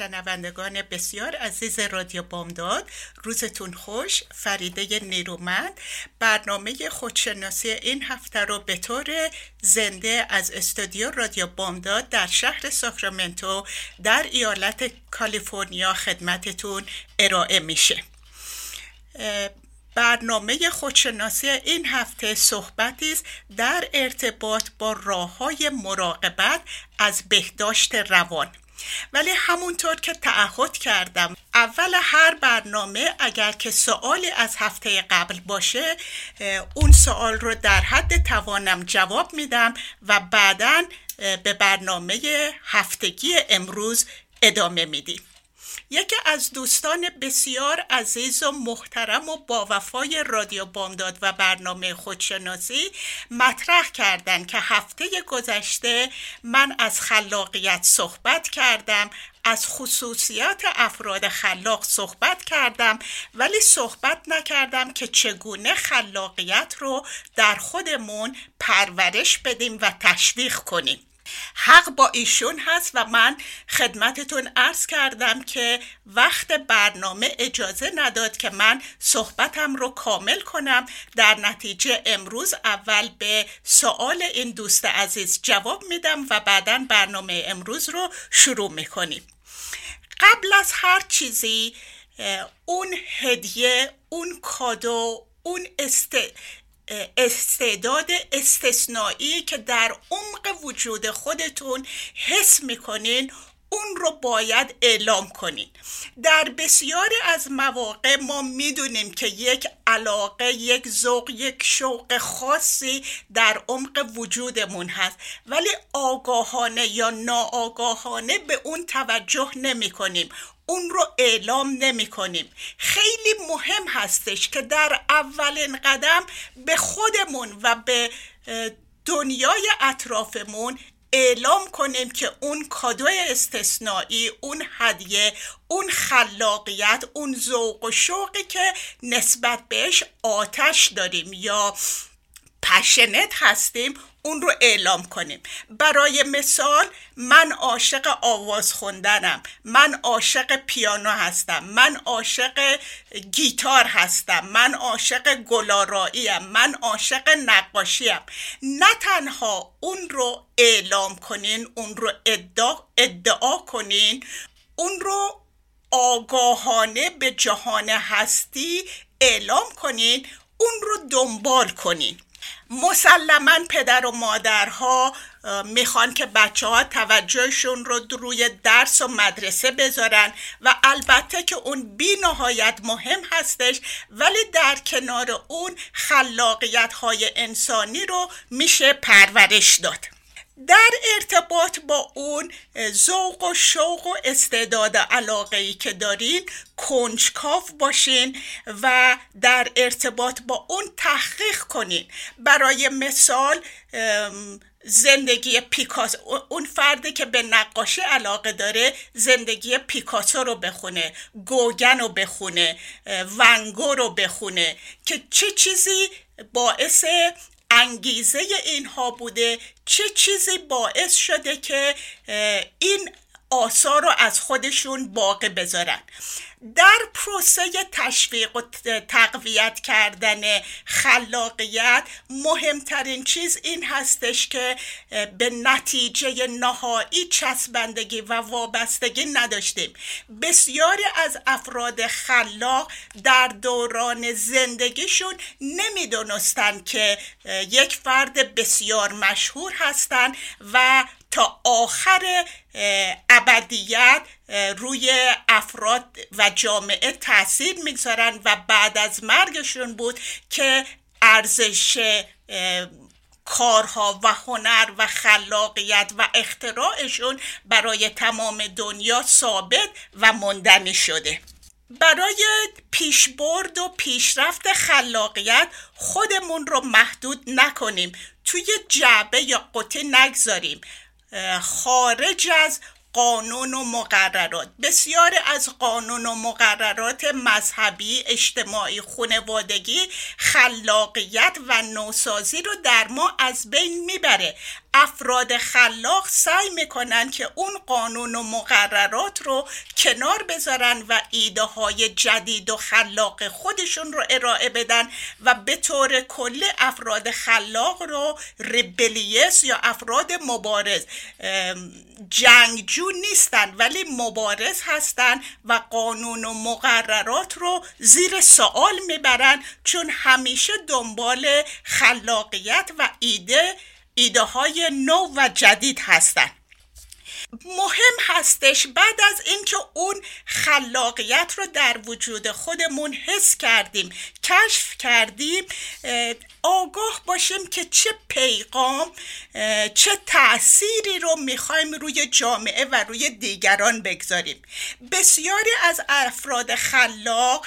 شنوندگان بسیار عزیز رادیو بامداد روزتون خوش فریده نیرومند. برنامه خودشناسی این هفته رو به طور زنده از استودیو رادیو بامداد در شهر ساکرامنتو در ایالت کالیفرنیا خدمتتون ارائه میشه. برنامه خودشناسی این هفته صحبتی است در ارتباط با راه های مراقبت از بهداشت روان. ولی همونطور که تعهد کردم اول هر برنامه اگر که سوالی از هفته قبل باشه اون سوال رو در حد توانم جواب میدم و بعدا به برنامه هفتگی امروز ادامه میدیم. یکی از دوستان بسیار عزیز و محترم و با وفای رادیو بامداد و برنامه خودشناسی مطرح کردند که هفته گذشته من از خلاقیت صحبت کردم از خصوصیات افراد خلاق صحبت کردم ولی صحبت نکردم که چگونه خلاقیت رو در خودمون پرورش بدیم و تشویق کنیم. حق با ایشون هست و من خدمتتون ارز کردم که وقت برنامه اجازه نداد که من صحبتم رو کامل کنم. در نتیجه امروز اول به سوال این دوست عزیز جواب میدم و بعدا برنامه امروز رو شروع می‌کنیم. قبل از هر چیزی اون هدیه اون کادو اون است استعداد استثنایی که در عمق وجود خودتون حس می‌کنین اون رو باید اعلام کنین. در بسیاری از مواقع ما می‌دونیم که یک علاقه یک ذوق یک شوق خاصی در عمق وجودمون هست. ولی آگاهانه یا ناآگاهانه به اون توجه نمی کنیم اون رو اعلام نمی کنیم. خیلی مهم هستش که در اولین قدم به خودمون و به دنیای اطرافمون اعلام کنیم که اون کادو استثنایی اون هدیه اون خلاقیت اون ذوق و شوقی که نسبت بهش آتش داریم یا پشنت هستیم اون رو اعلام کنیم. برای مثال من عاشق آواز خوندنم. من عاشق پیانو هستم. من عاشق گیتار هستم. من عاشق گلاراییم. من عاشق نقاشیم. نه تنها اون رو اعلام کنین اون رو ادعا, ادعا کنین اون رو آگاهانه به جهان هستی اعلام کنین اون رو دنبال کنین. مسلما پدر و مادرها می‌خوان که بچه ها توجهشون رو روی درس و مدرسه بذارن و البته که اون بی نهایت مهم هستش ولی در کنار اون خلاقیت های انسانی رو میشه پرورش داد. در ارتباط با اون ذوق و شوق و استعداد علاقه ای که دارین کنجکاف باشین و در ارتباط با اون تحقیق کنین. برای مثال زندگی پیکاسو اون فردی که به نقاشی علاقه داره زندگی پیکاسو رو بخونه گوگن رو بخونه ونگو رو بخونه که چه چیزی باعث انگیزه اینها بوده چه چیزی باعث شده که این آثار رو از خودشون باقی بذارن. در پروسه تشویق و تقویت کردن خلاقیت مهمترین چیز این هستش که به نتیجه نهایی چسبندگی و وابستگی نداشتیم. بسیاری از افراد خلاق در دوران زندگیشون نمی‌دونستند که یک فرد بسیار مشهور هستند و تا آخر ابدیت روی افراد و جامعه تاثیر می‌گذارن و بعد از مرگشون بود که ارزش کارها و هنر و خلاقیت و اختراعشون برای تمام دنیا ثابت و مندنی شده. برای پیشبرد و پیشرفت خلاقیت خودمون رو محدود نکنیم. توی جعبه یا قطه نگذاریم. خارج از قانون و مقررات. بسیاری از قانون و مقررات مذهبی اجتماعی خانوادگی خلاقیت و نوسازی رو در ما از بین می‌بره. افراد خلاق سعی می‌کنن که اون قانون و مقررات رو کنار بذارن و ایده های جدید و خلاق خودشون رو ارائه بدن و به طور کلی افراد خلاق رو ریبلیس یا افراد مبارز جنگجو نیستن ولی مبارز هستن و قانون و مقررات رو زیر سوال می‌برن چون همیشه دنبال خلاقیت و ایده ایده های نو و جدید هستند مهم هستش بعد از اینکه اون خلاقیت رو در وجود خودمون حس کردیم کشف کردیم آگاه باشیم که چه پیغام چه تأثیری رو می‌خوایم روی جامعه و روی دیگران بگذاریم. بسیاری از افراد خلاق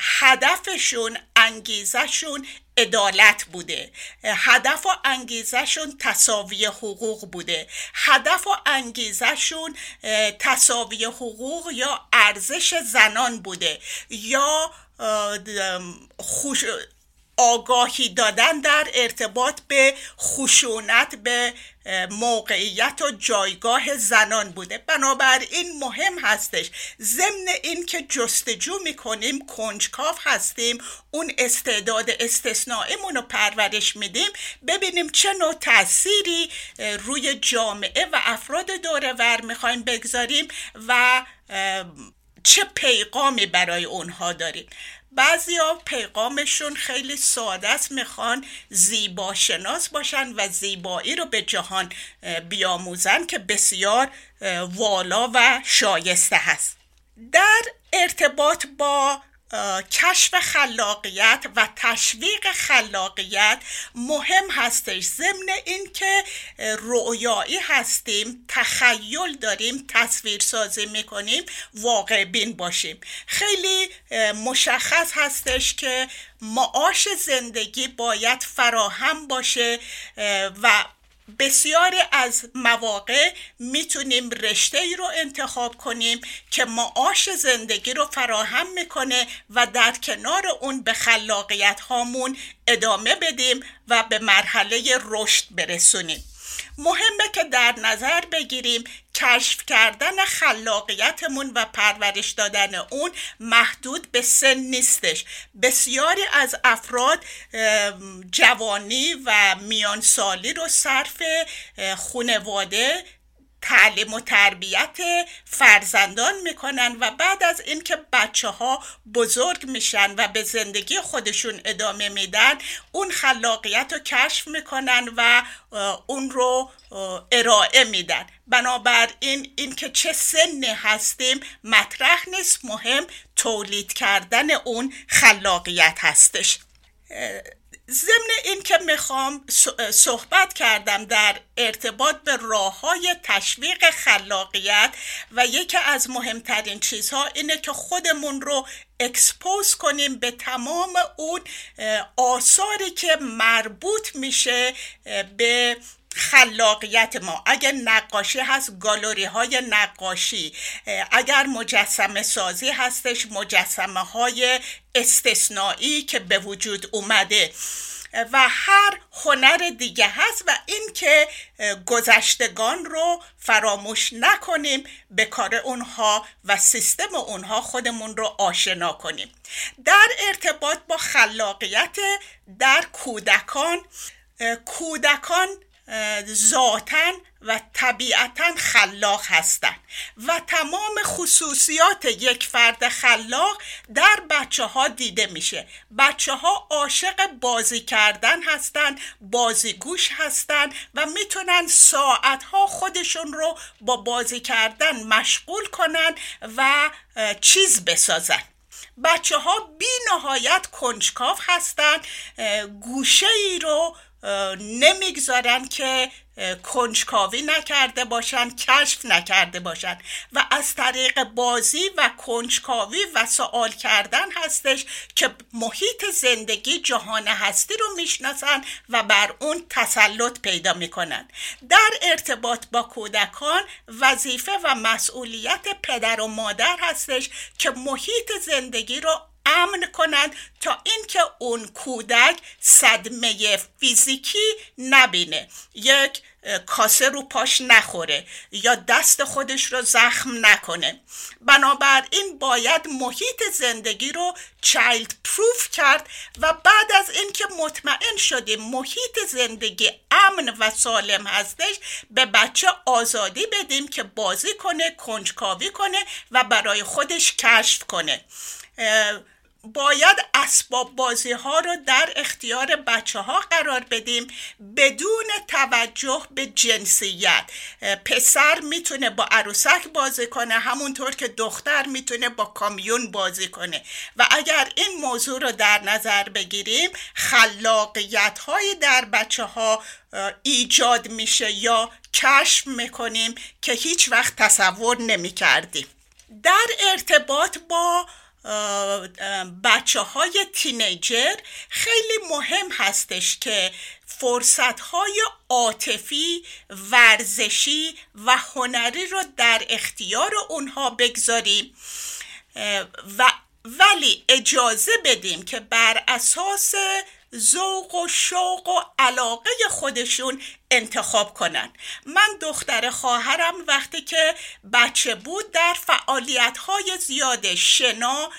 هدفشون انگیزشون عدالت بوده. هدف و انگیزشون تصاوی حقوق بوده. هدف و انگیزشون تصاوی حقوق یا ارزش زنان بوده یا خوش آگاهی دادن در ارتباط به خشونت به موقعیت و جایگاه زنان بوده. بنابراین مهم هستش. ضمن این که جستجو می‌کنیم کنجکاف هستیم اون استعداد استثنائیمون رو پرورش میدیم. ببینیم چه نوع تأثیری روی جامعه و افراد دوره ور می‌خوایم بگذاریم و چه پیغامی برای اونها داریم ها پیغامشون خیلی ساده است می‌خوان زیبا شناس باشن و زیبایی رو به جهان بیاموزن که بسیار والا و شایسته هست. در ارتباط با کشف خلاقیت و تشویق خلاقیت مهم هستش. ضمن اینکه رؤیایی هستیم تخیل داریم تصویر سازی می‌کنیم واقع بین باشیم. خیلی مشخص هستش که معاش زندگی باید فراهم باشه و بسیاری از مواقع می‌تونیم رشته ای رو انتخاب کنیم که معاش زندگی رو فراهم می‌کنه و در کنار اون به خلاقیت هامون ادامه بدیم و به مرحله رشد برسونیم. مهمه که در نظر بگیریم کشف کردن خلاقیتمون و پرورش دادن اون محدود به سن نیستش. بسیاری از افراد جوانی و میان سالی رو صرف خونواده تعلیم و تربیت فرزندان می‌کنن و بعد از اینکه بچه ها بزرگ میشن و به زندگی خودشون ادامه میدن اون خلاقیت رو کشف می‌کنن و اون رو ارائه میدن. بنابراین اینکه چه سنی هستیم مطرح نیست مهم تولید کردن اون خلاقیت هستش. ضمن این که می‌خوام صحبت کردم در ارتباط به راه های تشویق خلاقیت و یکی از مهمترین چیزها اینه که خودمون رو اکسپوز کنیم به تمام اون آثاری که مربوط میشه به خلاقیت ما. اگر نقاشی هست گالوری های نقاشی. اگر مجسمه سازی هستش مجسمه های استثنایی که به وجود اومده. و هر هنر دیگه هست و اینکه گذشتگان رو فراموش نکنیم به کار اونها و سیستم اونها خودمون رو آشنا کنیم. در ارتباط با خلاقیت در کودکان کودکان ذاتا و طبیعتا خلاق هستند. و تمام خصوصیات یک فرد خلاق در بچه ها دیده میشه. بچه ها عاشق بازی کردن هستند بازیگوش هستند و می‌تونن ساعت ها خودشون رو با بازی کردن مشغول کنن و چیز بسازن. بچه ها بی نهایت کنجکاف هستند گوشه ای رو نمی‌گذارن که کنجکاوی نکرده باشن کشف نکرده باشن. و از طریق بازی و کنجکاوی و سوال کردن هستش که محیط زندگی جهان هستی رو می‌شناسن و بر اون تسلط پیدا می‌کنن. در ارتباط با کودکان وظیفه و مسئولیت پدر و مادر هستش که محیط زندگی رو امن کنند تا اینکه اون کودک صدمه فیزیکی نبینه. یک کاسه رو پاش نخوره یا دست خودش رو زخم نکنه. بنابراین باید محیط زندگی رو چایلد پروف کرد و بعد از اینکه مطمئن شدیم محیط زندگی امن و سالم هستش به بچه آزادی بدیم که بازی کنه کنجکاوی کنه و برای خودش کشف کنه. باید اسباب بازی ها رو در اختیار بچه ها قرار بدیم بدون توجه به جنسیت. پسر می‌تونه با عروسک بازی کنه همونطور که دختر می‌تونه با کامیون بازی کنه. و اگر این موضوع رو در نظر بگیریم خلاقیت های در بچه ها ایجاد میشه یا کشف می‌کنیم که هیچ وقت تصور نمی کردیم در ارتباط با بچه های تینیجر خیلی مهم هستش که فرصت های عاطفی ورزشی و هنری رو در اختیار اونها بگذاریم. و ولی اجازه بدیم که بر اساس ذوق و شوق و علاقه خودشون انتخاب کنن. من دختر خواهرم وقتی که بچه بود در فعالیت های زیاد شنا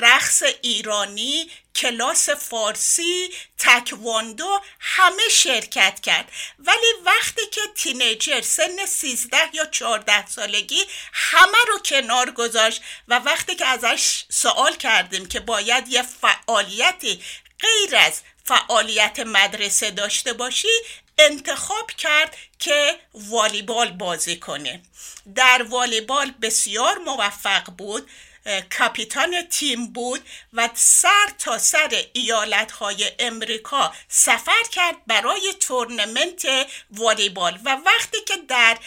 رقص ایرانی کلاس فارسی تکواندو همه شرکت کرد. ولی وقتی که تینیجر سن 13 یا 14 سالگی همه رو کنار گذاشت و وقتی که ازش سوال کردیم که باید یه فعالیتی غیر از فعالیت مدرسه داشته باشی انتخاب کرد که والیبال بازی کنه. در والیبال بسیار موفق بود. کاپیتان تیم بود و سر تا سر ایالت های امریکا سفر کرد برای تورنمنت والیبال. و وقتی که در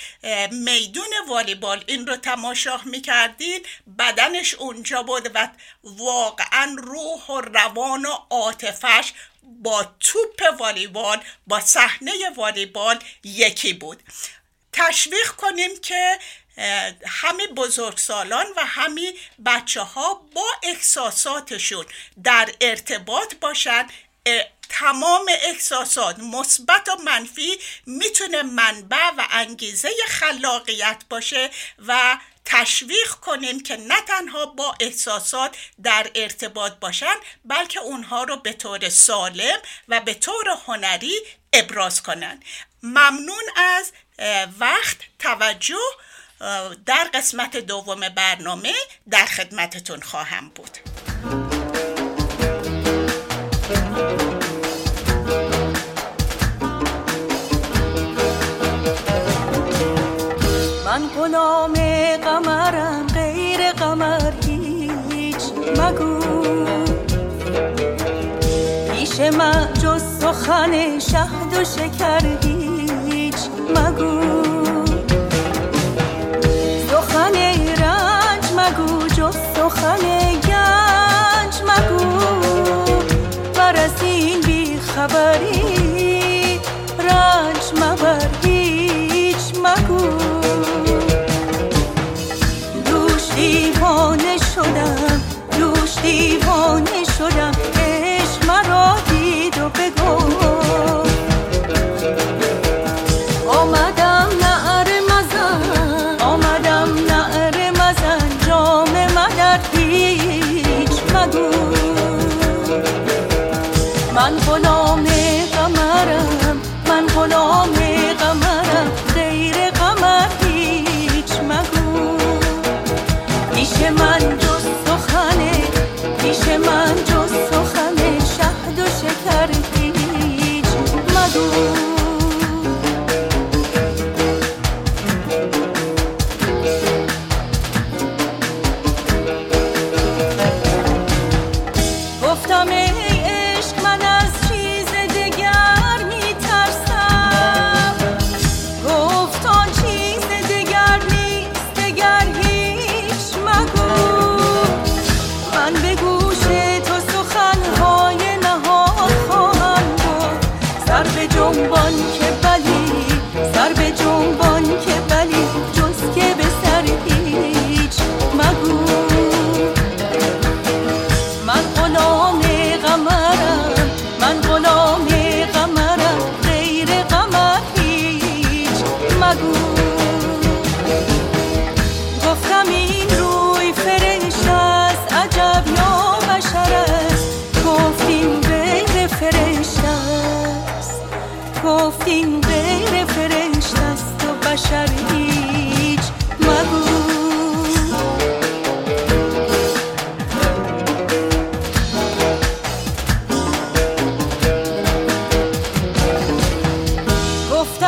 میدون والیبال این رو تماشا می‌کردین بدنش اونجا بود و واقعا روح و روان و عاطفش با توپ والیبال با صحنه والیبال یکی بود. تشویق کنیم که همه بزرگسالان و همه بچه ها با احساساتشون در ارتباط باشند تمام احساسات مثبت و منفی می‌تونه منبع و انگیزه خلاقیت باشه و تشویق کنیم که نه تنها با احساسات در ارتباط باشن بلکه اونها رو به طور سالم و به طور هنری ابراز کنن. ممنون از وقت توجه در قسمت دوم برنامه در خدمتتون خواهم بود. من غلام قمرم غیر قمر هیچ مگو. پیش من جز سخن شهد و شکر هیچ مگو. سخن گنج مگو. برسین بی خبری رنج مبر هیچ مگو. دوش دیوانه شدم دوش دیوانه شدم. عشق مرا دید و بگو.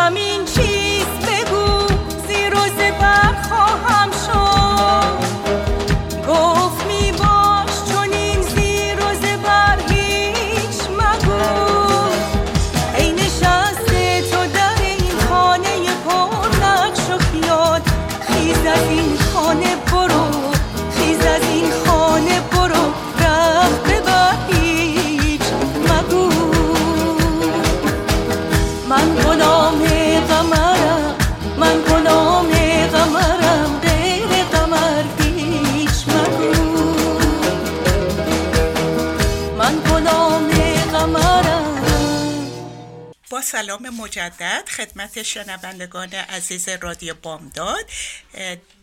گفتم این سلام مجدد خدمت شنوندگان عزیز رادیو بامداد.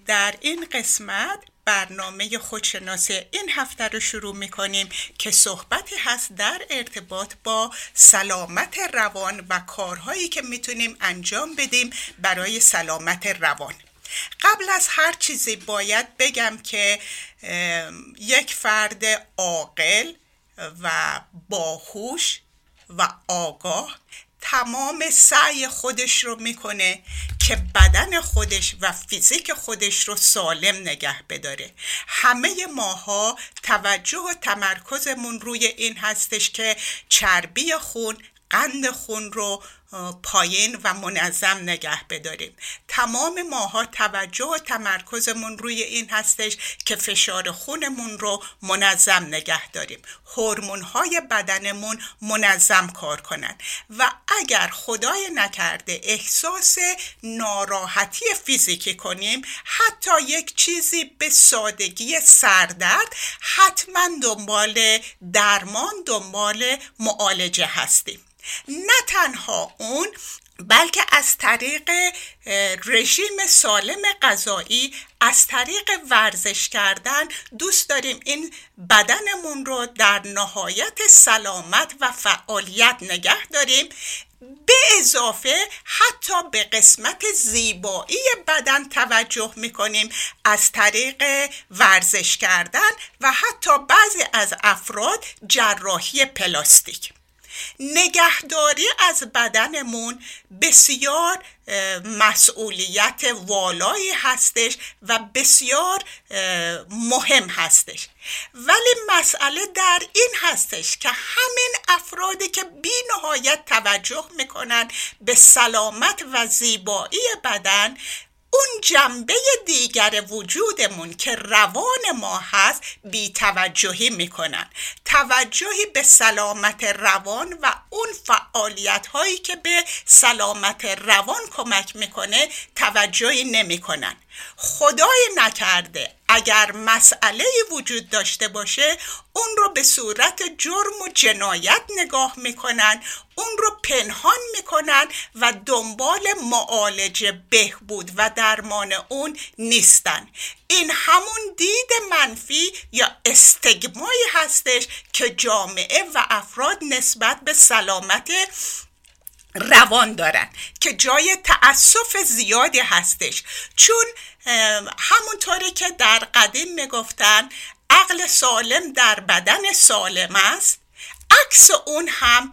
در این قسمت برنامه خودشناسی این هفته رو شروع می کنیم که صحبتی هست در ارتباط با سلامت روان و کارهایی که می‌تونیم انجام بدیم برای سلامت روان. قبل از هر چیزی باید بگم که یک فرد عاقل و باهوش و آگاه تمام سعی خودش رو می‌کنه که بدن خودش و فیزیک خودش رو سالم نگه بداره. همه ماها توجه و تمرکزمون روی این هستش که چربی خون قند خون رو پایین و منظم نگه بداریم. تمام ماها توجه و تمرکزمون روی این هستش که فشار خونمون رو منظم نگه داریم. هورمون های بدنمون منظم کار کنن. و اگر خدای نکرده احساس ناراحتی فیزیکی کنیم حتی یک چیزی به سادگی سردرد حتما دنبال درمان دنبال معالجه هستیم. نه تنها اون بلکه از طریق رژیم سالم غذایی از طریق ورزش کردن دوست داریم این بدنمون رو در نهایت سلامت و فعالیت نگه داریم. به اضافه حتی به قسمت زیبایی بدن توجه می‌کنیم از طریق ورزش کردن و حتی بعضی از افراد جراحی پلاستیک. نگهداری از بدنمون بسیار مسئولیت والایی هستش و بسیار مهم هستش. ولی مسئله در این هستش که همین افرادی که بی نهایت توجه می‌کنن به سلامت و زیبایی بدن اون جنبه دیگر وجودمون که روان ما هست بی توجهی می‌کنن. توجهی به سلامت روان و اون فعالیت هایی که به سلامت روان کمک می‌کنه توجهی نمی‌کنن. خدای نکرده. اگر مسئله وجود داشته باشه اون رو به صورت جرم و جنایت نگاه می‌کنن اون رو پنهان می‌کنن و دنبال معالجه بهبود و درمان اون نیستن. این همون دید منفی یا استگمایی هستش که جامعه و افراد نسبت به سلامت روان دارن که جای تأسف زیادی هستش. چون همونطوری که در قدیم می‌گفتن عقل سالم در بدن سالم است عکس اون هم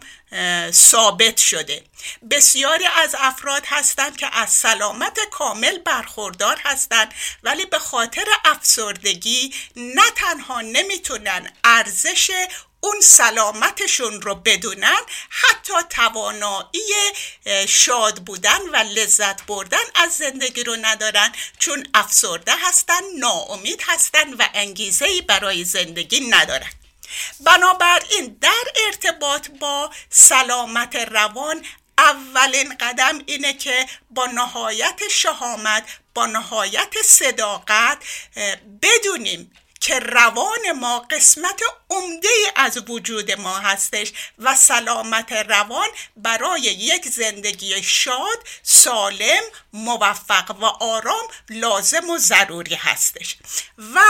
ثابت شده. بسیاری از افراد هستند که از سلامت کامل برخوردار هستند ولی به خاطر افسردگی نه تنها نمی‌تونن ارزش اون سلامتشون رو بدونن حتی توانایی شاد بودن و لذت بردن از زندگی رو ندارن. چون افسرده هستن ناامید هستن و انگیزه برای زندگی ندارن. بنابراین در ارتباط با سلامت روان اولین قدم اینه که با نهایت شهامت با نهایت صداقت بدونیم که روان ما قسمت عمده از وجود ما هستش و سلامت روان برای یک زندگی شاد، سالم، موفق و آرام لازم و ضروری هستش. و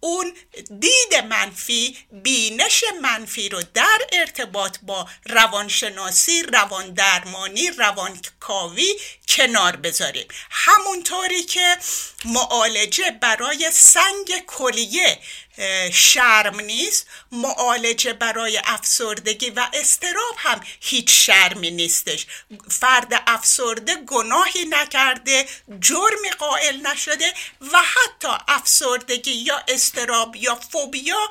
اون دید منفی بینش منفی رو در ارتباط با روانشناسی روان درمانی روانکاوی کنار بذاریم. همونطوری که معالجه برای سنگ کلیه شرم نیست معالجه برای افسردگی و استراب هم هیچ شرمی نیستش. فرد افسرده گناهی نکرده جرمی قائل نشده و حتی افسردگی یا استراب یا فوبیا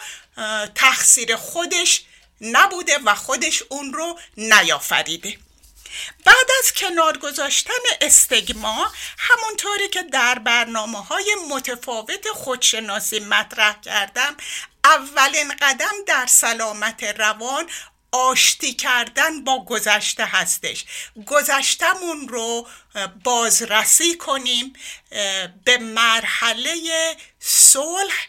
تقصیر خودش نبوده و خودش اون رو نیافریده. بعد از کنار گذاشتن استگما همونطوری که در برنامه های متفاوت خودشناسی مطرح کردم اولین قدم در سلامت روان آشتی کردن با گذشته هستش. گذشتمون رو بازرسی کنیم به مرحله صلح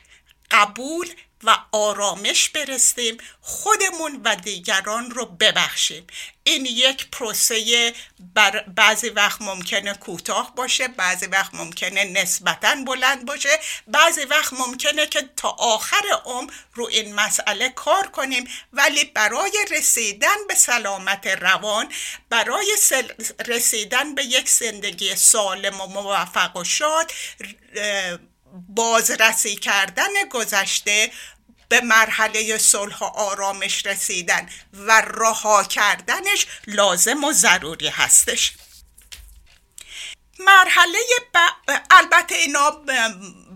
قبول و آرامش برسیم خودمون و دیگران رو ببخشیم. این یک پروسه بر بعضی وقت ممکنه کوتاه باشه بعضی وقت ممکنه نسبتا بلند باشه بعضی وقت ممکنه که تا آخر عمر رو این مسئله کار کنیم. ولی برای رسیدن به سلامت روان برای رسیدن به یک زندگی سالم و موفق و شاد بازرسی کردن گذشته به مرحله صلح و آرامش رسیدن و رها کردنش لازم و ضروری هستش. مرحله ب... البته اینا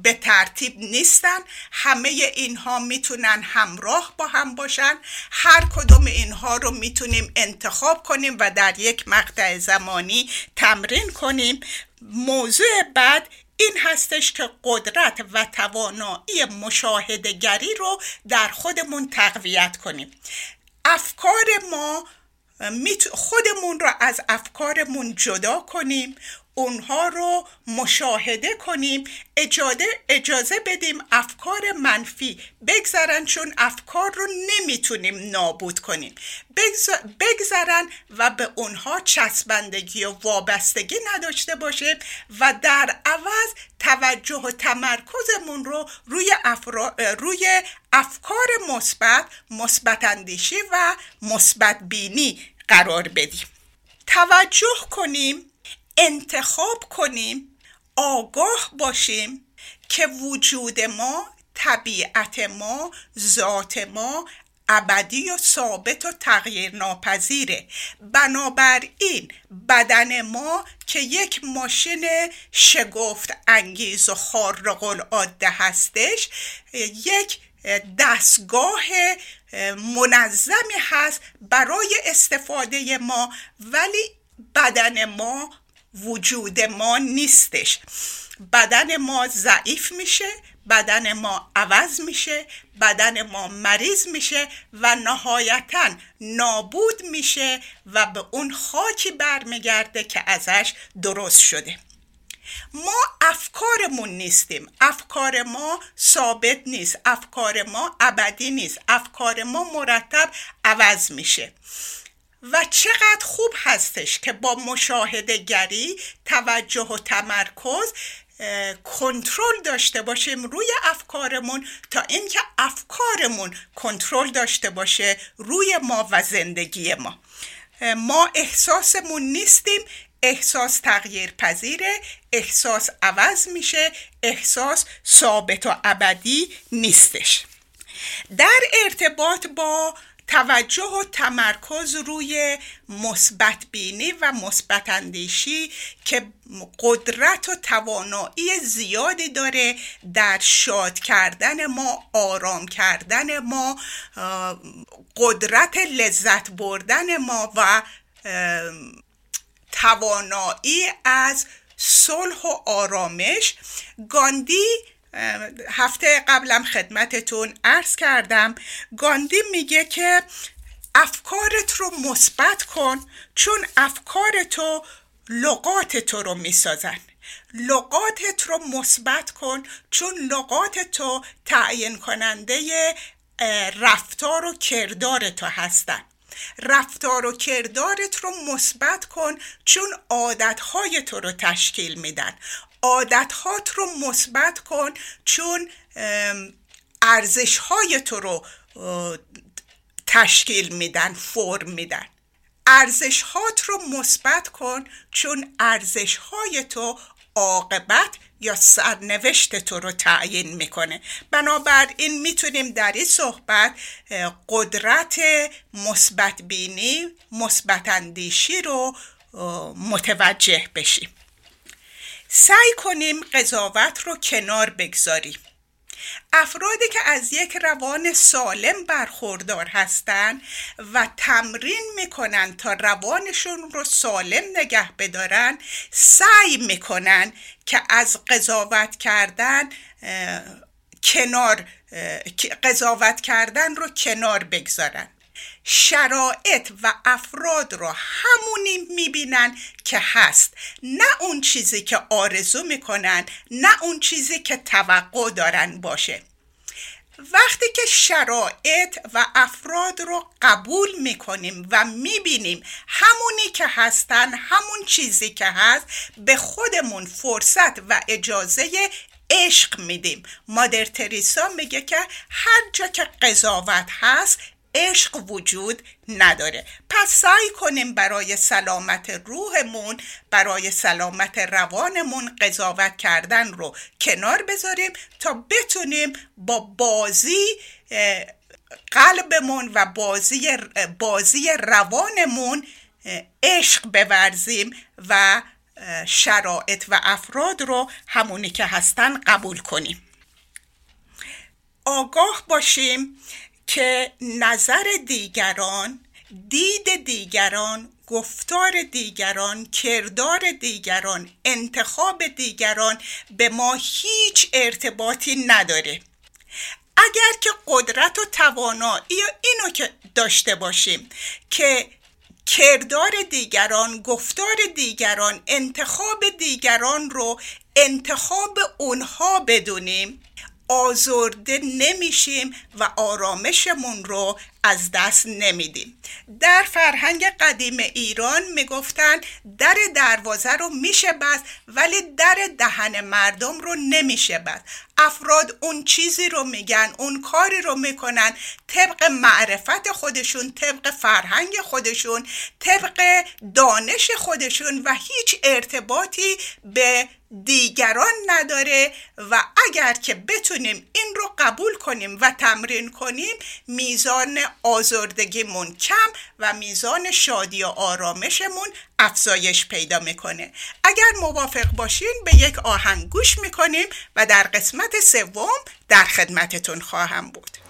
به ترتیب نیستن. همه اینها می‌تونن همراه با هم باشن. هر کدوم اینها رو می‌تونیم انتخاب کنیم و در یک مقطع زمانی تمرین کنیم. موضوع بعد این هستش که قدرت و توانایی مشاهدگری رو در خودمون تقویت کنیم. افکار ما خودمون رو از افکارمون جدا کنیم. اونها رو مشاهده کنیم اجازه, اجازه بدیم افکار منفی بگذرن چون افکار رو نمی‌تونیم نابود کنیم. بگذرن و به اونها چسبندگی و وابستگی نداشته باشیم و در عوض توجه و تمرکزمون رو روی, افرا... روی افکار مثبت مثبت اندیشی و مثبت بینی قرار بدیم. توجه کنیم انتخاب کنیم آگاه باشیم که وجود ما طبیعت ما ذات ما ابدی و ثابت و تغییر ناپذیره بنابراین بدن ما که یک ماشین شگفت انگیز و خارق العاده هستش یک دستگاه منظمی هست برای استفاده ما ولی بدن ما وجود ما نیستش. بدن ما ضعیف میشه بدن ما عوض میشه بدن ما مریض میشه و نهایتا نابود میشه و به اون خاکی برمیگرده که ازش درست شده. ما افکارمون نیستیم. افکار ما ثابت نیست. افکار ما ابدی نیست. افکار ما مرتب عوض میشه. و چقدر خوب هستش که با مشاهده گری توجه و تمرکز کنترل داشته باشیم روی افکارمون تا اینکه افکارمون کنترل داشته باشه روی ما و زندگی ما. ما احساسمون نیستیم احساس تغییر پذیره احساس عوض میشه احساس ثابت و ابدی نیستش. در ارتباط با توجه و تمرکز روی مثبت بینی و مثبت اندیشی که قدرت و توانایی زیادی داره در شاد کردن ما آرام کردن ما قدرت لذت بردن ما و توانایی از صلح و آرامش. گاندی هفته قبلم خدمتتون عرض کردم. گاندی میگه که افکارت رو مثبت کن چون افکار تو لغات تو رو می‌سازن. لغاتت رو مثبت کن چون لغات تو تعیین کننده رفتار و کردار تو هستن. رفتار و کردارت رو مثبت کن چون عادتهای تو رو تشکیل میدن. عادتهات رو مثبت کن چون ارزش های تو رو تشکیل میدن فرم میدن. ارزش هات رو مثبت کن چون ارزش های تو عاقبت یا سرنوشت تو رو تعیین می‌کنه. بنابراین می‌تونیم در این صحبت قدرت مثبت بینی مثبت اندیشی رو متوجه بشیم. سعی کنیم قضاوت رو کنار بگذاریم. افرادی که از یک روان سالم برخوردار هستند و تمرین می‌کنن تا روانشون رو سالم نگه بدارن سعی می‌کنن که از قضاوت کردن کنار قضاوت کردن رو کنار بگذارن. شرایط و افراد رو همونی می‌بینن که هست. نه اون چیزی که آرزو می‌کنن نه اون چیزی که توقع دارن باشه. وقتی که شرایط و افراد رو قبول می‌کنیم و می‌بینیم همونی که هستن همون چیزی که هست به خودمون فرصت و اجازه عشق میدیم. مادر تریسا میگه که هر جا که قضاوت هست عشق وجود نداره. پس سعی کنیم برای سلامت روحمون برای سلامت روانمون قضاوت کردن رو کنار بذاریم تا بتونیم با بازی قلبمون و بازی بازی روانمون عشق بورزیم و شرایط و افراد رو همونی که هستن قبول کنیم. آگاه باشیم. که نظر دیگران دید دیگران گفتار دیگران کردار دیگران انتخاب دیگران به ما هیچ ارتباطی نداره. اگر که قدرت و توانایی اینو که داشته باشیم که کردار دیگران گفتار دیگران انتخاب دیگران رو انتخاب اونها بدونیم آزرده نمیشیم و آرامشمون رو از دست نمیدیم در فرهنگ قدیم ایران می‌گفتن در دروازه رو میشه بست ولی در دهن مردم رو نمیشه بست. افراد اون چیزی رو میگن اون کاری رو می‌کنن طبق معرفت خودشون طبق فرهنگ خودشون طبق دانش خودشون و هیچ ارتباطی به دیگران نداره. و اگر که بتونیم این رو قبول کنیم و تمرین کنیم میزان آزردگیمون کم و میزان شادی و آرامشمون افزایش پیدا می‌کنه. اگر موافق باشین به یک آهنگ گوش می‌کنیم و در قسمت سوم در خدمتتون خواهم بود.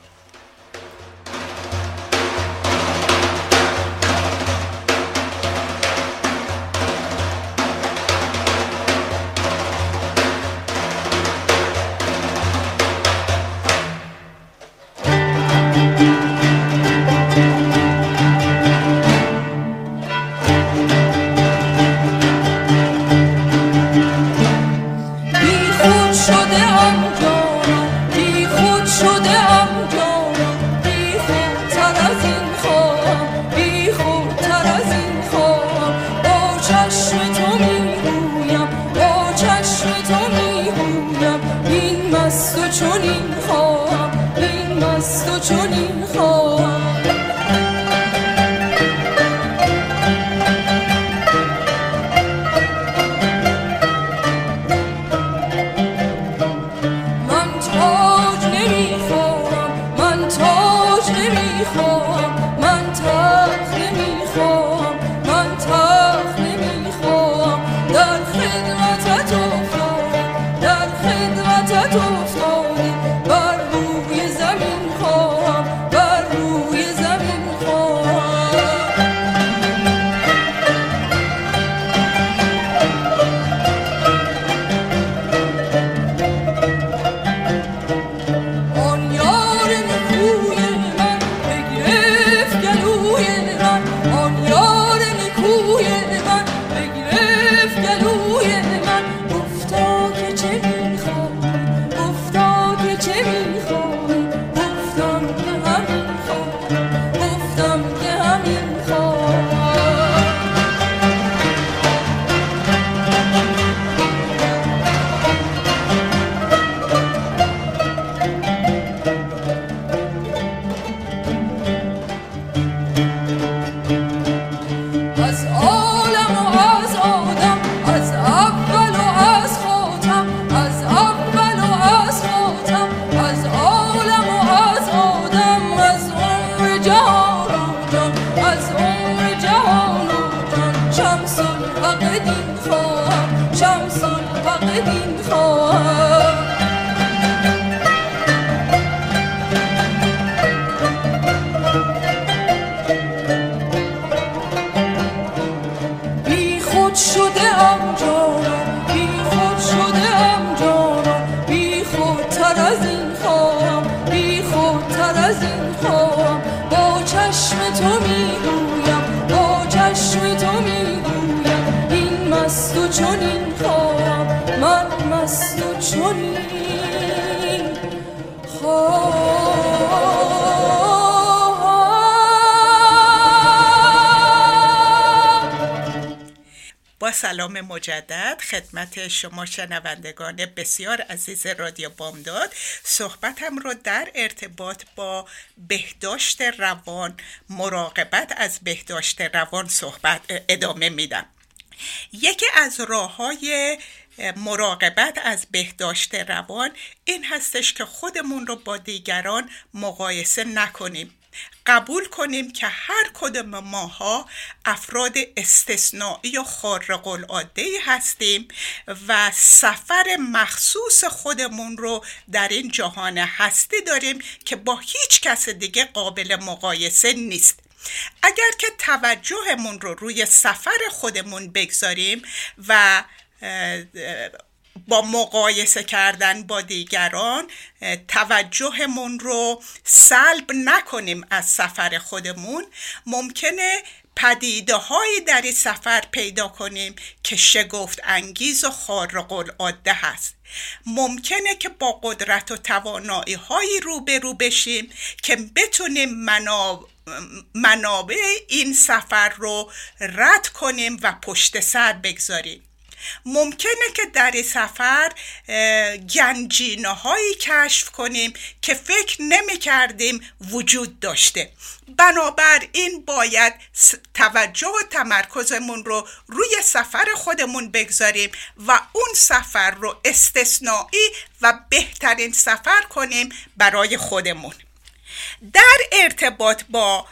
یار نکوی خدمت شما شنوندگان بسیار عزیز رادیو بامداد. صحبتم رو در ارتباط با بهداشت روان مراقبت از بهداشت روان صحبت ادامه میدم. یکی از راه های مراقبت از بهداشت روان این هستش که خودمون رو با دیگران مقایسه نکنیم. قبول کنیم که هر کدام ماها افراد استثنایی و خارق العاده هستیم و سفر مخصوص خودمون رو در این جهان هستی داریم که با هیچ کس دیگه قابل مقایسه نیست. اگر که توجهمون رو روی سفر خودمون بگذاریم و با مقایسه کردن با دیگران توجهمون رو سلب نکنیم از سفر خودمون. ممکنه پدیده هایی در این سفر پیدا کنیم که شگفت انگیز و خارق العاده هست. ممکنه که با قدرت و توانایی هایی روبرو بشیم که بتونیم منابع منابع این سفر رو رد کنیم و پشت سر بگذاریم. ممکنه که در این سفر گنجینه هایی کشف کنیم که فکر نمی کردیم وجود داشته. بنابراین باید توجه و تمرکزمون رو روی سفر خودمون بگذاریم و اون سفر رو استثنایی و بهترین سفر کنیم برای خودمون. در ارتباط با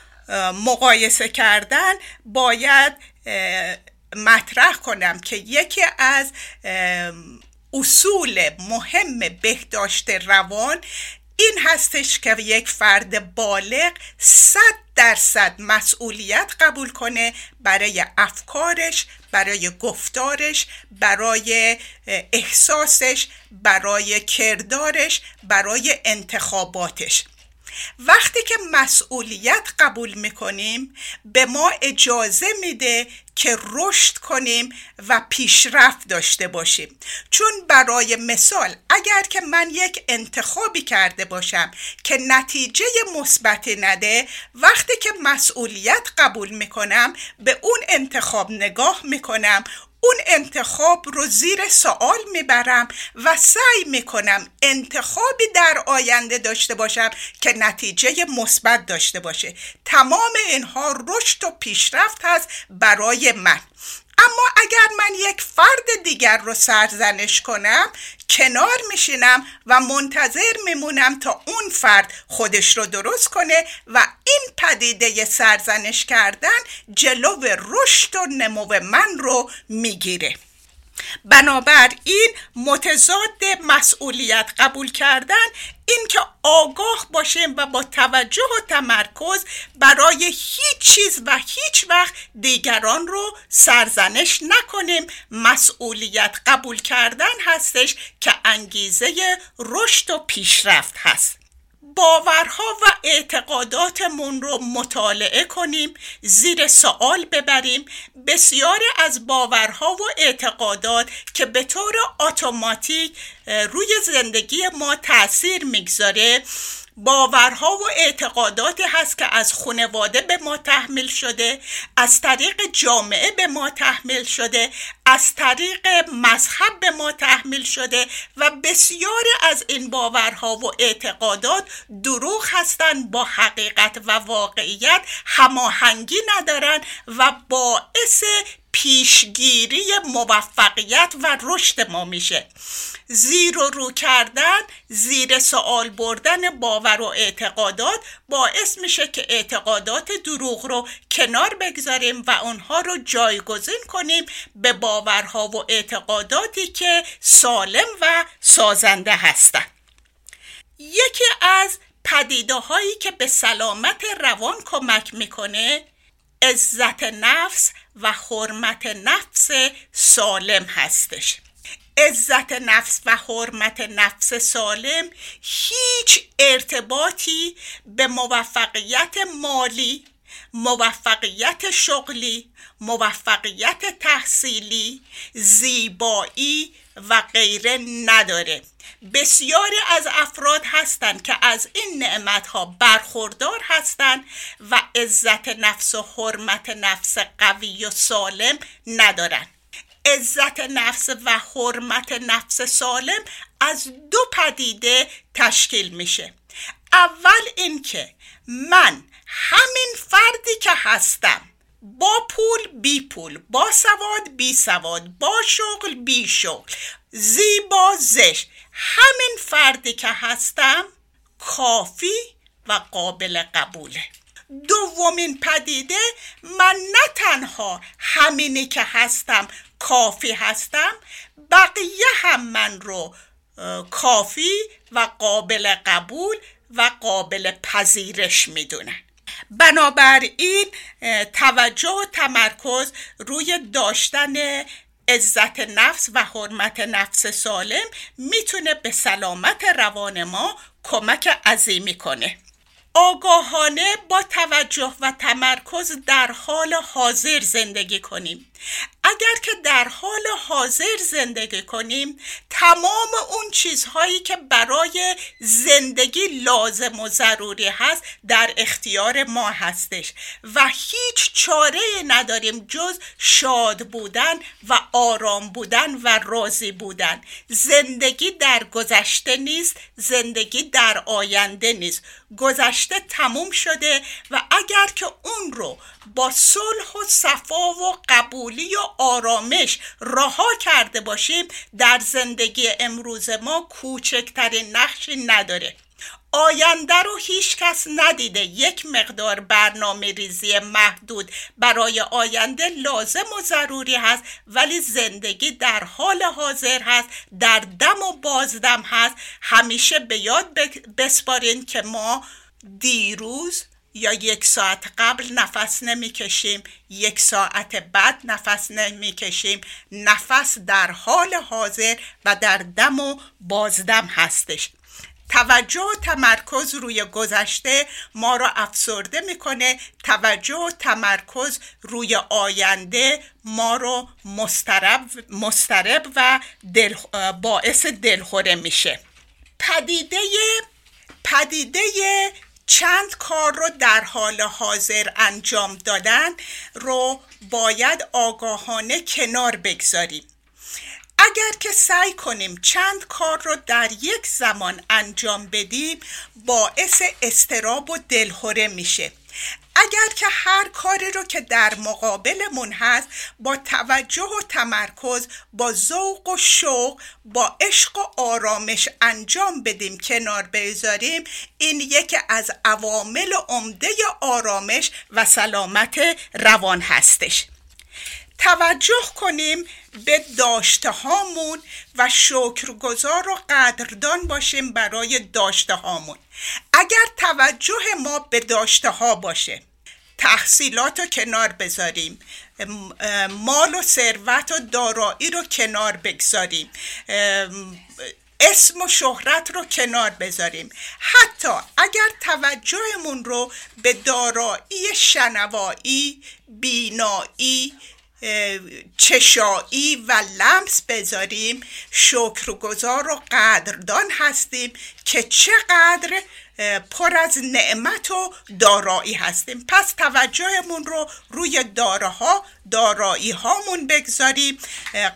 مقایسه کردن باید مطرح کنم که یکی از اصول مهم بهداشت روان این هستش که یک فرد بالغ صد درصد مسئولیت قبول کنه برای افکارش برای گفتارش برای احساسش برای کردارش برای انتخاباتش. وقتی که مسئولیت قبول می‌کنیم به ما اجازه میده که رشد کنیم و پیشرفت داشته باشیم. چون برای مثال اگر که من یک انتخابی کرده باشم که نتیجه مثبتی نده وقتی که مسئولیت قبول می‌کنم به اون انتخاب نگاه می‌کنم اون انتخاب رو زیر سوال می‌برم و سعی می‌کنم انتخابی در آینده داشته باشم که نتیجه مثبت داشته باشه. تمام اینها رشد و پیشرفت هست برای من. اما اگر من یک فرد دیگر رو سرزنش کنم کنار میشینم و منتظر میمونم تا اون فرد خودش رو درست کنه و این پدیده سرزنش کردن جلو رشد و نمو من رو می‌گیره. بنابراین متضاد مسئولیت قبول کردن این که آگاه باشیم و با توجه و تمرکز برای هیچ چیز و هیچ وقت دیگران رو سرزنش نکنیم. مسئولیت قبول کردن هستش که انگیزه رشد و پیشرفت هست. باورها و اعتقاداتمون رو مطالعه کنیم زیر سوال ببریم. بسیاری از باورها و اعتقادات که به طور اتوماتیک روی زندگی ما تاثیر می‌گذاره. باورها و اعتقاداتی هست که از خانواده به ما تحمیل شده از طریق جامعه به ما تحمیل شده از طریق مذهب به ما تحمیل شده و بسیاری از این باورها و اعتقادات دروغ هستند با حقیقت و واقعیت هماهنگی ندارن و باعث پیشگیری موفقیت و رشد ما میشه. زیر و رو کردن زیر سوال بردن باور و اعتقادات باعث میشه که اعتقادات دروغ رو کنار بگذاریم و اونها رو جایگزین کنیم به باورها و اعتقاداتی که سالم و سازنده هستند یکی از پدیده هایی که به سلامت روان کمک می‌کنه عزت نفس و حرمت نفس سالم هستش. عزت نفس و حرمت نفس سالم هیچ ارتباطی به موفقیت مالی موفقیت شغلی موفقیت تحصیلی زیبایی و غیره نداره. بسیاری از افراد هستند که از این نعمت ها برخوردار هستند و عزت نفس و حرمت نفس قوی و سالم ندارند. عزت نفس و حرمت نفس سالم از دو پدیده تشکیل میشه. اول اینکه من همین فردی که هستم با پول بی پول با سواد بی سواد با شغل بی شغل زیبا زشت همین فردی که هستم کافی و قابل قبوله. دومین پدیده من نه تنها همینی که هستم کافی هستم بقیه هم من رو کافی و قابل قبول و قابل پذیرش می‌دونن. بنابراین توجه و تمرکز روی داشتن عزت نفس و حرمت نفس سالم می‌تونه به سلامت روان ما کمک عظیمی کنه. آگاهانه با توجه و تمرکز در حال حاضر زندگی کنیم. اگر که در حال حاضر زندگی کنیم تمام اون چیزهایی که برای زندگی لازم و ضروری هست در اختیار ما هستش و هیچ چاره نداریم جز شاد بودن و آرام بودن و راضی بودن. زندگی در گذشته نیست زندگی در آینده نیست. گذشته تموم شده و اگر که اون رو با صلح و صفا و قبولی و آرامش رها کرده باشیم در زندگی امروز ما کوچکترین نقشی نداره. آینده رو هیچ کس ندیده. یک مقدار برنامه ریزی محدود برای آینده لازم و ضروری هست ولی زندگی در حال حاضر هست در دم و بازدم هست. همیشه به یاد بسپارین که ما دیروز یا یک ساعت قبل نفس نمی‌کشیم یک ساعت بعد نفس نمی‌کشیم. نفس در حال حاضر و در دم و بازدم هستش. توجه و تمرکز روی گذشته ما را افسرده می‌کنه. توجه و تمرکز روی آینده ما رو مسترب, مسترب و دل باعث دلخوره میشه. پدیده پدیده چند کار رو در حال حاضر انجام دادن رو باید آگاهانه کنار بگذاریم. اگر که سعی کنیم چند کار رو در یک زمان انجام بدیم باعث استراب و دلهوره میشه. اگر که هر کاری رو که در مقابلمون هست با توجه و تمرکز با ذوق و شوق با عشق و آرامش انجام بدیم کنار بذاریم این یکی از عوامل عمده آرامش و سلامت روان هستش. توجه کنیم به داشته هامون و شکرگزار و قدردان باشیم برای داشته هامون اگر توجه ما به داشته ها باشه تحصیلات رو کنار بذاریم. مال و ثروت و دارایی رو کنار بگذاریم. اسم و شهرت رو کنار بذاریم. حتی اگر توجهمون رو به دارایی شنوایی بینایی چشایی و لمس بذاریم شکرگزار و قدردان هستیم که چقدر پر از نعمت و دارایی هستیم. پس توجهمون رو روی دارها دارایی هامون بگذاریم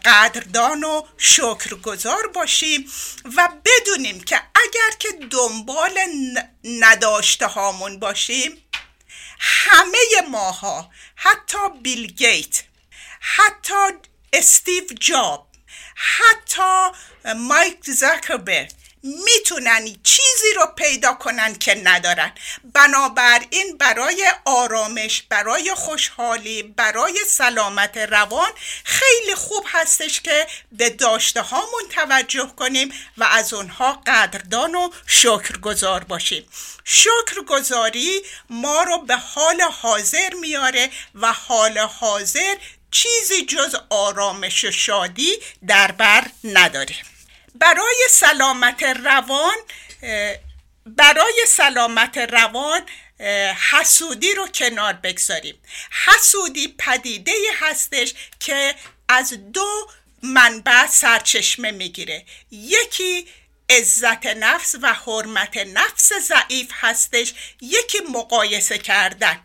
قدردان و شکرگزار باشیم و بدونیم که اگر که دنبال نداشته هامون باشیم همه ماها حتی بیل گیت حتی استیو جاب حتی مایک زاکربرگ می‌تونن چیزی رو پیدا کنن که ندارن. بنابراین برای آرامش برای خوشحالی برای سلامت روان خیلی خوب هستش که به داشته هامون توجه کنیم و از اونها قدردان و شکرگزار باشیم. شکرگزاری ما رو به حال حاضر میاره و حال حاضر چیزی جز آرامش و شادی در بر نداره. برای سلامت روان برای سلامت روان حسودی رو کنار بگذاریم. حسودی پدیده هستش که از دو منبع سرچشمه می‌گیره. یکی عزت نفس و حرمت نفس ضعیف هستش یکی مقایسه کردن.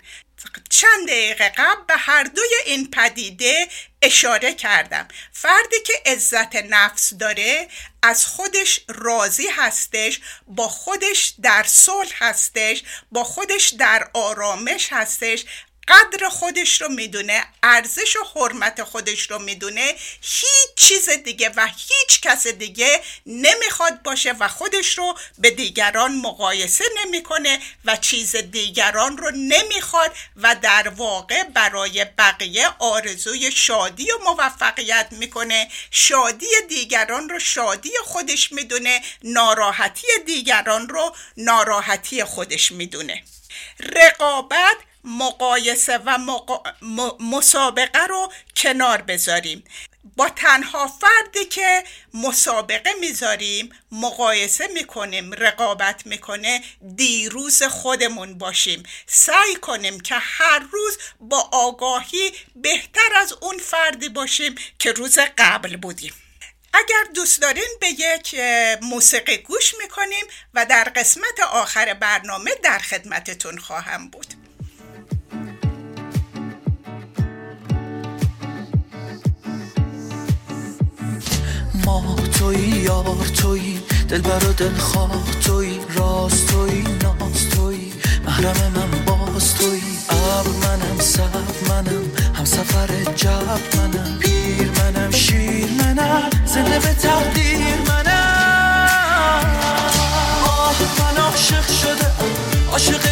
چند دقیقه قبل به هر دوی این پدیده اشاره کردم. فردی که عزت نفس داره از خودش راضی هستش با خودش در صلح هستش با خودش در آرامش هستش. قدر خودش رو می‌دونه ارزش و حرمت خودش رو می‌دونه هیچ چیز دیگه و هیچ کس دیگه نمی‌خواد باشه و خودش رو به دیگران مقایسه نمی‌کنه و چیز دیگران رو نمی‌خواد و در واقع برای بقیه آرزوی شادی و موفقیت می‌کنه. شادی دیگران رو شادی خودش می‌دونه ناراحتی دیگران رو ناراحتی خودش می‌دونه. رقابت مقایسه و مسابقه رو کنار بذاریم. با تنها فردی که مسابقه می‌ذاریم مقایسه می‌کنیم رقابت می‌کنه دیروز خودمون باشیم. سعی کنیم که هر روز با آگاهی بهتر از اون فردی باشیم که روز قبل بودیم. اگر دوست دارین به یک موسیقی گوش می‌کنیم و در قسمت آخر برنامه در خدمتتون خواهم بود. ما توی یار توی دل برا دل خواه توی راست توی ناز توی محرم من باز توی. ابر منم سب منم هم سفر جب منم. پیر منم شیر منم زنده به تقدیر منم. آه من عاشق شده عاشق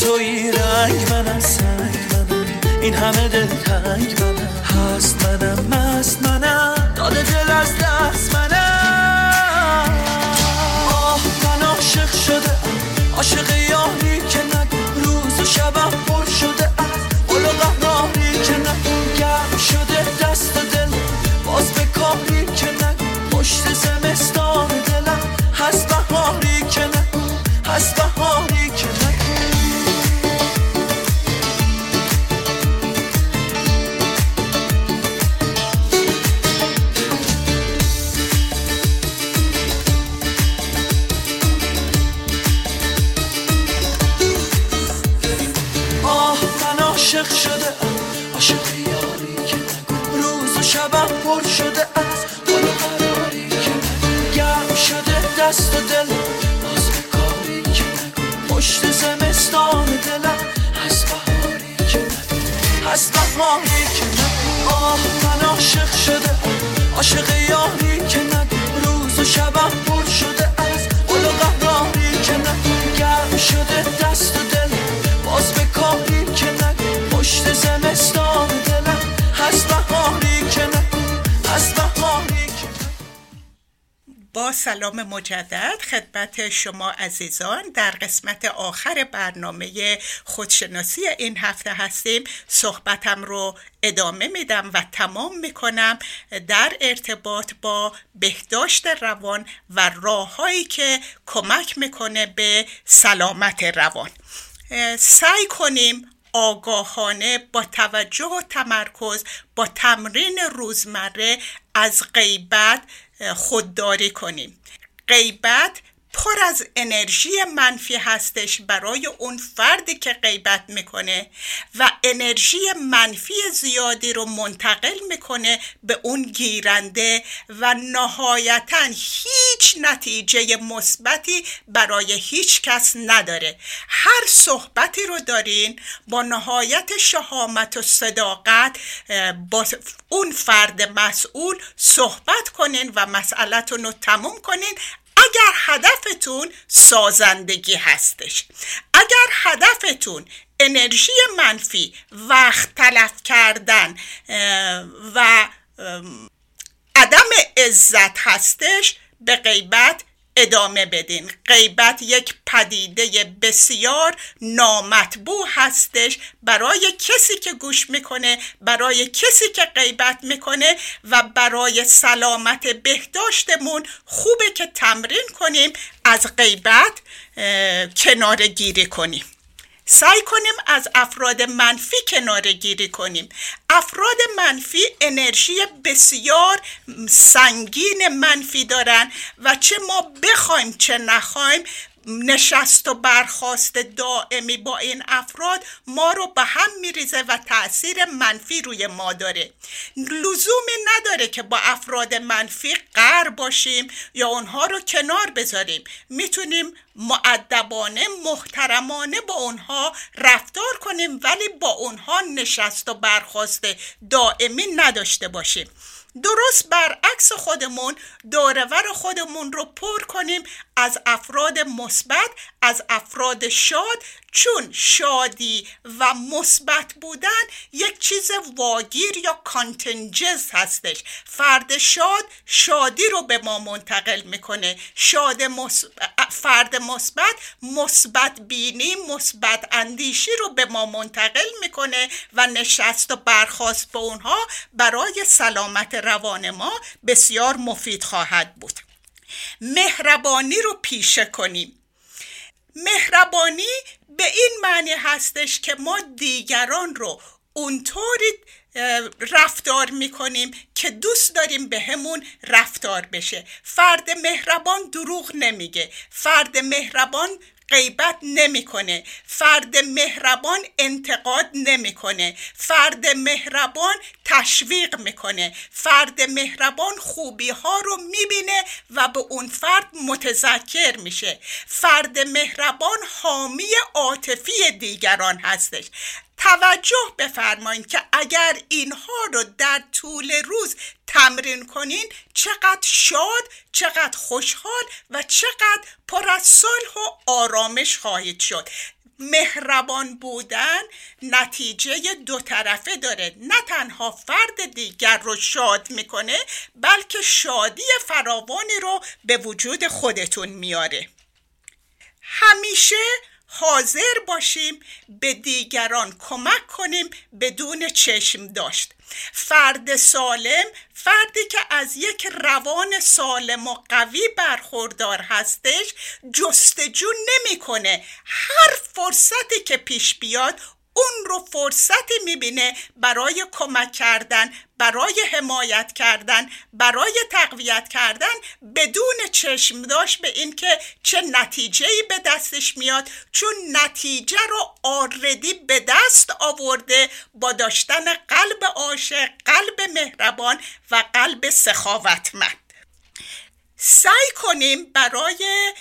توی رنگ منم سنگ منم. این همه دل تنگ منم. سلام مجدد. خدمت شما عزیزان. در قسمت آخر برنامه خودشناسی این هفته هستیم. صحبتم رو ادامه میدم و تمام می‌کنم در ارتباط با بهداشت روان و راههایی که کمک می‌کنه به سلامت روان. سعی کنیم آگاهانه با توجه و تمرکز با تمرین روزمره از غیبت خودداری کنیم. غیبت پر از انرژی منفی هستش برای اون فردی که غیبت می‌کنه و انرژی منفی زیادی رو منتقل می‌کنه به اون گیرنده و نهایتا هیچ نتیجه مثبتی برای هیچ کس نداره. هر صحبتی رو دارین با نهایت شهامت و صداقت با اون فرد مسئول صحبت کنین و مسئلتون رو تموم کنین. اگر هدفتون سازندگی هستش. اگر هدفتون انرژی منفی وقت تلف کردن و عدم عزت هستش به غیبت ادامه بدین. غیبت یک پدیده بسیار نامطبوع هستش برای کسی که گوش می‌کنه برای کسی که غیبت می‌کنه و برای سلامت بهداشتمون خوبه که تمرین کنیم از غیبت کنار گیری کنیم. سعی کنیم از افراد منفی کناره گیری کنیم. افراد منفی انرژی بسیار سنگین منفی دارن و چه ما بخوایم چه نخوایم نشست و برخواست دائمی با این افراد ما رو به هم میریزه و تاثیر منفی روی ما داره. لزومی نداره که با افراد منفی قر باشیم یا اونها رو کنار بذاریم. می‌تونیم معدبانه محترمانه با اونها رفتار کنیم ولی با اونها نشست و برخواست دائمی نداشته باشیم. درست برعکس خودمون دورور خودمون رو پر کنیم از افراد مثبت از افراد شاد چون شادی و مثبت بودن یک چیز واگیر یا کانتنجز هستش. فرد شاد شادی رو به ما منتقل می‌کنه. شاد فرد مثبت مثبت بینی مثبت اندیشی رو به ما منتقل می‌کنه و نشست و برخواست به اونها برای سلامت روان ما بسیار مفید خواهد بود. مهربانی رو پیشه کنیم. مهربانی به این معنی هستش که ما دیگران رو اونطوری رفتار می‌کنیم که دوست داریم به همون رفتار بشه. فرد مهربان دروغ نمیگه. فرد مهربان غیبت نمی‌کنه. فرد مهربان انتقاد نمی‌کنه. فرد مهربان تشویق می‌کنه. فرد مهربان خوبی ها رو می‌بینه و به اون فرد متذکر میشه. فرد مهربان حامی عاطفی دیگران هستش. توجه بفرمایید که اگر اینها رو در طول روز تمرین کنین چقدر شاد چقدر خوشحال و چقدر پر از صلح و آرامش خواهید شد. مهربان بودن نتیجه دو طرفه داره. نه تنها فرد دیگر رو شاد می‌کنه بلکه شادی فراوانی رو به وجود خودتون میاره. همیشه حاضر باشیم به دیگران کمک کنیم بدون چشم داشت. فرد سالم فردی که از یک روان سالم و قوی برخوردار هستش جستجو نمی‌کنه. هر فرصتی که پیش بیاد اون رو فرصتی می‌بینه برای کمک کردن برای حمایت کردن برای تقویت کردن بدون چشم داشت به اینکه چه نتیجه به دستش میاد چون نتیجه رو آردی به دست آورده با داشتن قلب عاشق قلب مهربان و قلب سخاوتمند. سعی کنیم برای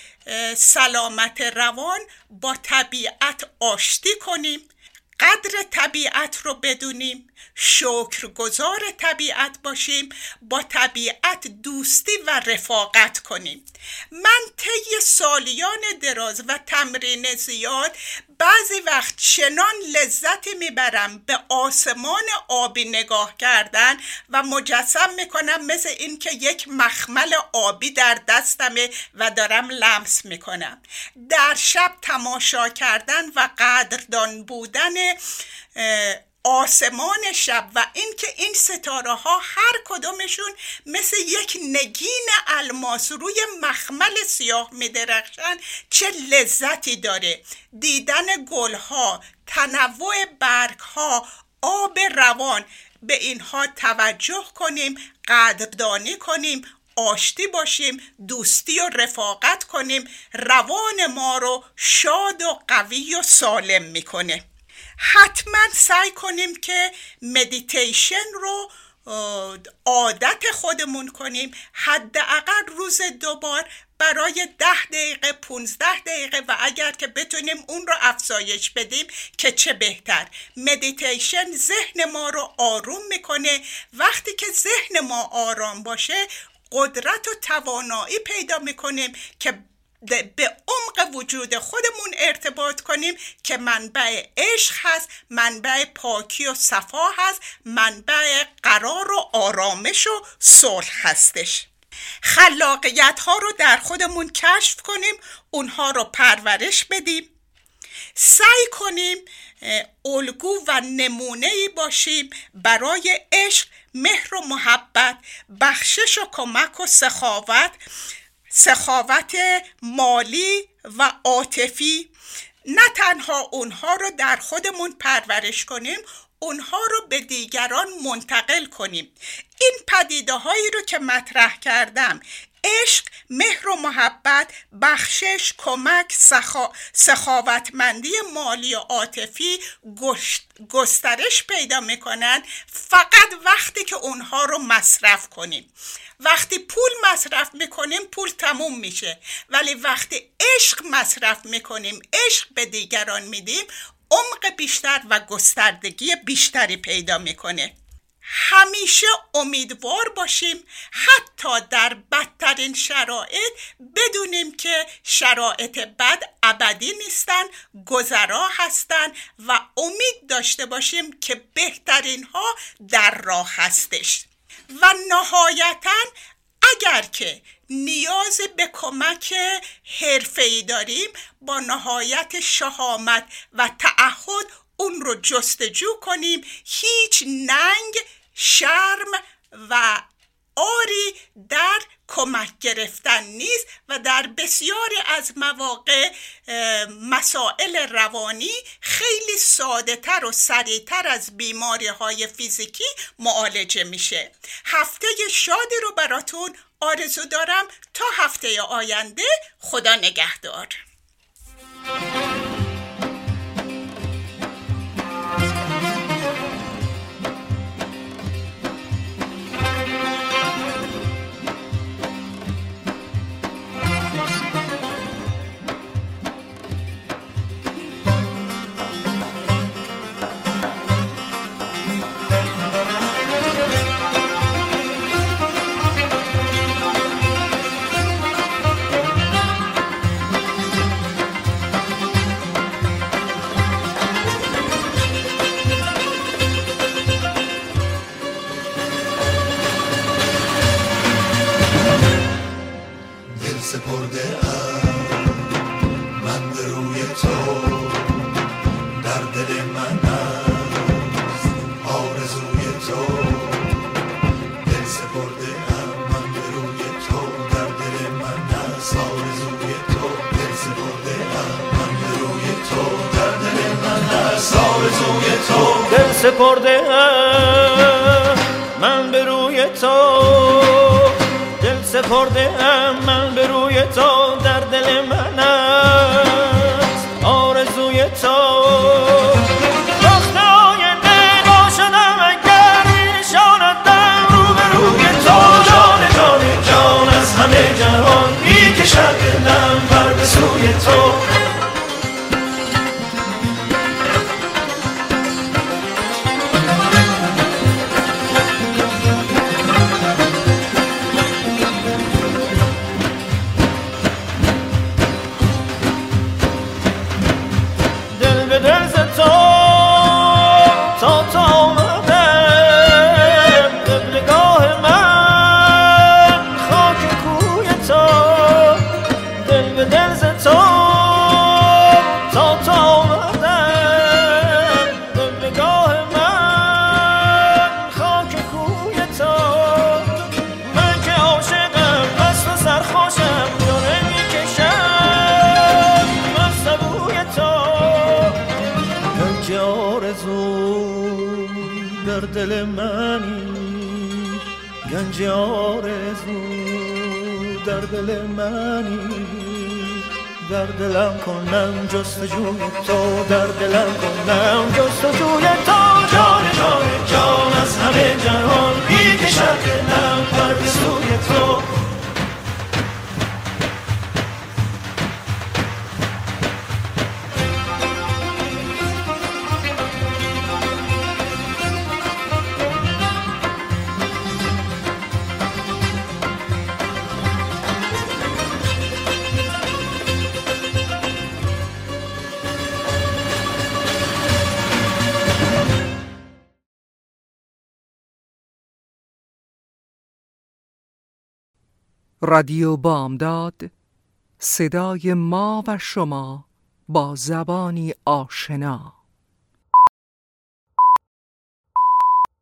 سلامت روان با طبیعت آشتی کنیم. قدر طبیعت رو بدونیم. شکرگزار طبیعت باشیم با طبیعت دوستی و رفاقت کنیم. من طی سالیان دراز و تمرین زیاد بعضی وقت چنان لذتی می‌برم به آسمان آبی نگاه کردن و مجسم می‌کنم مثل اینکه یک مخمل آبی در دستمه و دارم لمس می‌کنم. در شب تماشا کردن و قدردان بودن آسمان شب و اینکه این ستاره ها هر کدومشون مثل یک نگین الماس روی مخمل سیاه میدرخشن چه لذتی داره. دیدن گل ها تنوع برگ ها آب روان. به اینها توجه کنیم قدردانی کنیم آشتی باشیم دوستی و رفاقت کنیم. روان ما رو شاد و قوی و سالم می‌کنه. حتما سعی کنیم که مدیتیشن رو عادت خودمون کنیم. حداقل روز دوبار برای ده دقیقه 15 دقیقه و اگر که بتونیم اون رو افزایش بدیم که چه بهتر. مدیتیشن ذهن ما رو آروم می‌کنه. وقتی که ذهن ما آرام باشه قدرت و توانایی پیدا می‌کنیم که به عمق وجود خودمون ارتباط کنیم که منبع عشق هست منبع پاکی و صفا هست منبع قرار و آرامش و صلح هستش. خلاقیت ها رو در خودمون کشف کنیم اونها رو پرورش بدیم. سعی کنیم الگو و نمونه ای باشیم برای عشق مهر و محبت بخشش و کمک و سخاوت. سخاوت مالی و عاطفی. نه تنها اونها رو در خودمون پرورش کنیم اونها رو به دیگران منتقل کنیم. این پدیده هایی رو که مطرح کردم عشق مهر و محبت بخشش کمک سخا... سخاوتمندی مالی و عاطفی گسترش پیدا می‌کنن فقط وقتی که اونها رو مصرف کنیم. وقتی پول مصرف می‌کنیم پول تموم میشه. ولی وقتی عشق مصرف می‌کنیم عشق به دیگران میدیم عمق بیشتر و گستردگی بیشتری پیدا می‌کنه. همیشه امیدوار باشیم حتی در بدترین شرایط بدونیم که شرایط بد ابدی نیستن گذرا هستن و امید داشته باشیم که بهترین ها در راه هستش. و نهایتا اگر که نیاز به کمک حرفه‌ای داریم با نهایت شهامت و تعهد اون رو جستجو کنیم. هیچ ننگ شرم و آری در کمک گرفتن نیست و در بسیاری از مواقع مسائل روانی خیلی ساده تر و سریعتر از بیماری های فیزیکی معالجه میشه. هفته شادی رو براتون آرزو دارم تا هفته آینده. خدا نگهدار. سپرده من به تو دل سپرده من به روی تو در دل من است آرزوی تو. وقت آینده شدم اگر نشاندم رو به روی تو. جان جان جان از همه جهان می‌کشد دلم بر به سوی تو. رادیو بامداد صدای ما و شما با زبانی آشنا.